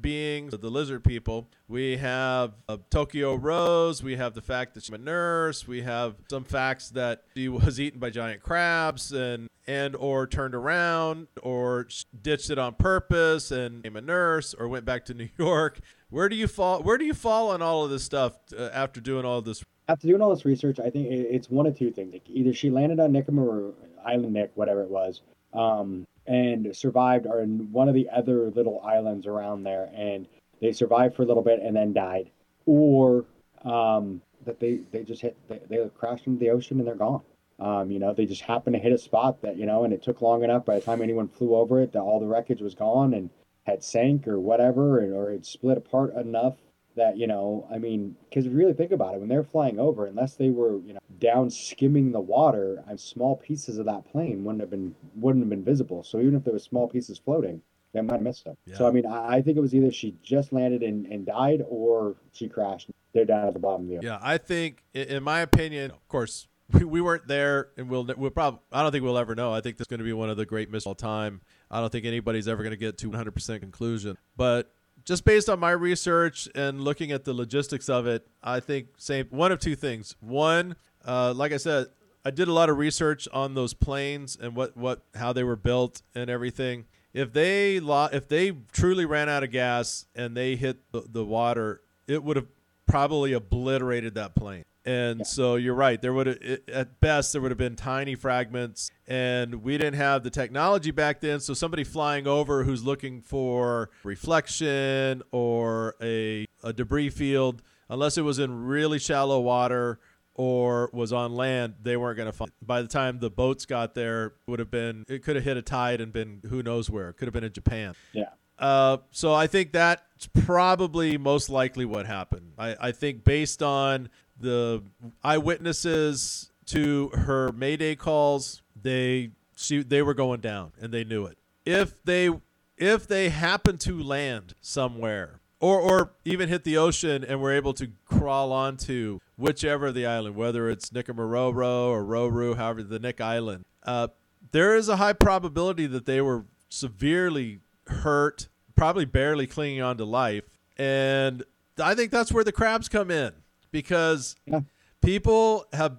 beings, the lizard people. We have Tokyo Rose. We have the fact that she's a nurse. We have some facts that she was eaten by giant crabs and and or turned around or ditched it on purpose and became a nurse or went back to New York. Where do you fall? Where do you fall on all of this stuff uh, after doing all this? after doing all this research, I think it's one of two things. Like either she landed on Nicomaru Island, Nick, whatever it was, um, and survived, or in one of the other little islands around there, and they survived for a little bit and then died, or um, that they they just hit they, they crashed into the ocean and they're gone. Um, you know, they just happened to hit a spot that you know, and it took long enough. By the time anyone flew over it, that all the wreckage was gone and had sank or whatever, and, or it split apart enough that you know i mean because really think about it when they're flying over unless they were you know down skimming the water and small pieces of that plane wouldn't have been wouldn't have been visible so even if there were small pieces floating they might have missed them so i mean i, I think it was either she just landed and, and died or she crashed they're down at the bottom of the ocean Yeah, I think, in my opinion, of course, we, we weren't there, and we'll we'll probably. I don't think we'll ever know. I think this is going to be one of the great mysteries of all time. I don't think anybody's ever going to get to 100 percent conclusion, but. Just based on my research and looking at the logistics of it, I think same one of two things. One, uh, like I said, I did a lot of research on those planes and what, what how they were built and everything. If they lo- if they truly ran out of gas and they hit the, the water, it would have probably obliterated that plane. And so you're right. There would have, at best there would have been tiny fragments, and we didn't have the technology back then. So somebody flying over who's looking for reflection or a a debris field, unless it was in really shallow water or was on land, they weren't going to find. It. By the time the boats got there, it would have been it could have hit a tide and been who knows where. It could have been in Japan. yeah Uh, so I think that's probably most likely what happened. I, I think based on the eyewitnesses to her Mayday calls, they she they were going down and they knew it. If they if they happened to land somewhere or or even hit the ocean and were able to crawl onto whichever the island, whether it's Nikumaroro or Roru, however the Nick Island, uh, there is a high probability that they were severely hurt, probably barely clinging on to life, and I think that's where the crabs come in because Yeah. people have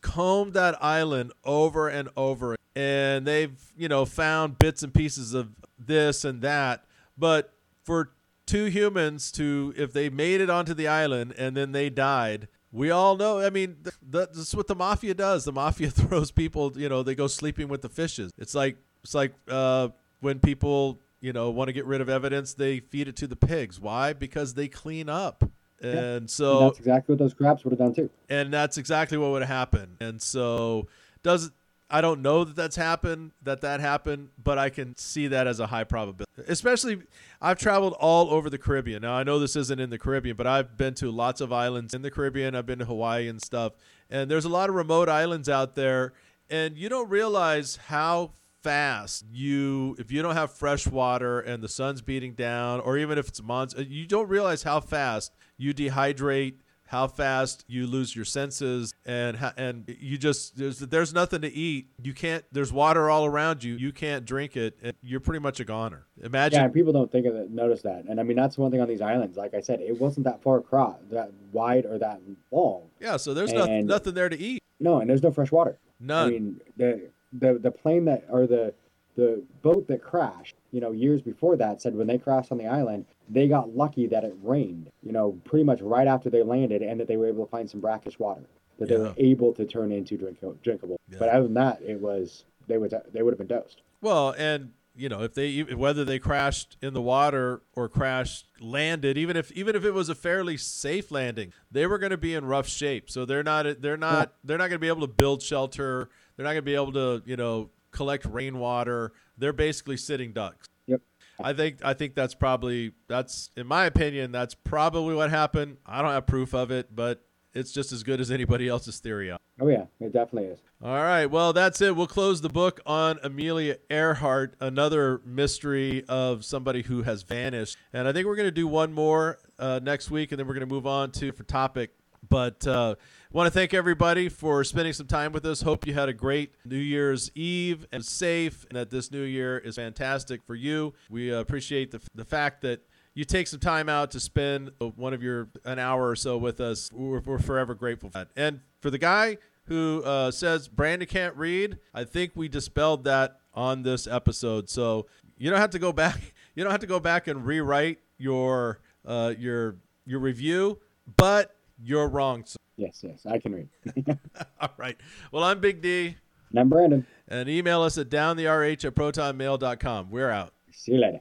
combed that island over and over and they've you know found bits and pieces of this and that. But for two humans to if they made it onto the island and then they died we all know i mean th- th- that's what the mafia does. The mafia throws people you know they go sleeping with the fishes. It's like it's like uh, when people you know want to get rid of evidence they feed it to the pigs. Why? Because they clean up and so and that's exactly what those crabs would have done too and that's exactly what would happen. And so does I don't know that that's happened, that that happened, but I can see that as a high probability. Especially, I've traveled all over the Caribbean. Now I know this isn't in the Caribbean, but I've been to lots of islands in the Caribbean. I've been to Hawaii and stuff, and there's a lot of remote islands out there, and you don't realize how fast you if you don't have fresh water and the sun's beating down or even if it's monsoon uh, you don't realize how fast you dehydrate how fast you lose your senses and and you just there's there's nothing to eat you can't there's water all around you you can't drink it and you're pretty much a goner imagine Yeah, people don't think of it, notice that. And I mean, that's one thing on these islands. Like I said, it wasn't that far across, that wide or that long. yeah so there's nothing And- nothing there to eat No, and there's no fresh water. none I mean, the the the plane that or the the boat that crashed, you know, years before that said when they crashed on the island, they got lucky that it rained, you know, pretty much right after they landed, and that they were able to find some brackish water that they were able to turn into drink, drinkable. Yeah. But other than that, it was they would they would have been dosed. Well, and you know, if they whether they crashed in the water or crashed landed, even if even if it was a fairly safe landing, they were going to be in rough shape. So they're not they're not they're not going to be able to build shelter. They're not going to be able to you know collect rainwater. They're basically sitting ducks. Yep. I think I think that's probably that's in my opinion that's probably what happened. I don't have proof of it, but it's just as good as anybody else's theory. Oh yeah, it definitely is. All right. Well, that's it. We'll close the book on Amelia Earhart, another mystery of somebody who has vanished. And I think we're going to do one more uh, next week, and then we're going to move on to for topic. But uh, want to thank everybody for spending some time with us. Hope you had a great New Year's Eve and safe, and that this new year is fantastic for you. We uh, appreciate the, the fact that you take some time out to spend one of your an hour or so with us. We're, we're forever grateful for that. And for the guy who uh, says Brandon can't read, I think we dispelled that on this episode. So you don't have to go back. You don't have to go back and rewrite your uh, your your review, but you're wrong. So, Yes, yes, I can read. all right. Well, I'm Big D, and I'm Brandon. and email us at downtherh at protonmail.com. We're out. See you later.